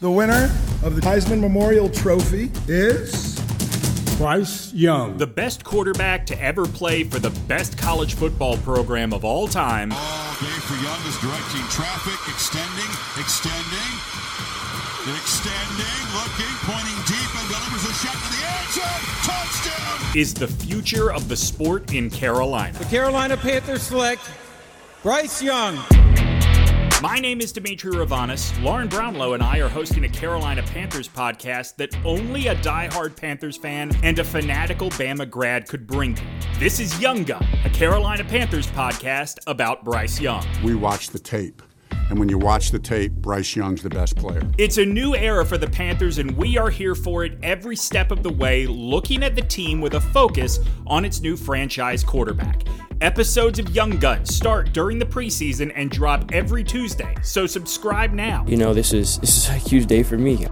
The winner of the Heisman Memorial Trophy is. Bryce Young. The best quarterback to ever play for the best college football program of all time. Ah, all day for Young is directing traffic, extending, extending, extending, looking, pointing deep, and delivers a shot to the end zone. Touchdown! Is the future of the sport in Carolina. The Carolina Panthers select Bryce Young. My name is Demetri Ravanos. Lauren Brownlow and I are hosting a Carolina Panthers podcast that only a die-hard Panthers fan and a fanatical Bama grad could bring you. This is Young Gun, a Carolina Panthers podcast about Bryce Young. We watch the tape. And when you watch the tape, Bryce Young's the best player. It's a new era for the Panthers, and we are here for it every step of the way, looking at the team with a focus on its new franchise quarterback. Episodes of Young Guns start during the preseason and drop every Tuesday, so subscribe now. You know, this is this is a huge day for me.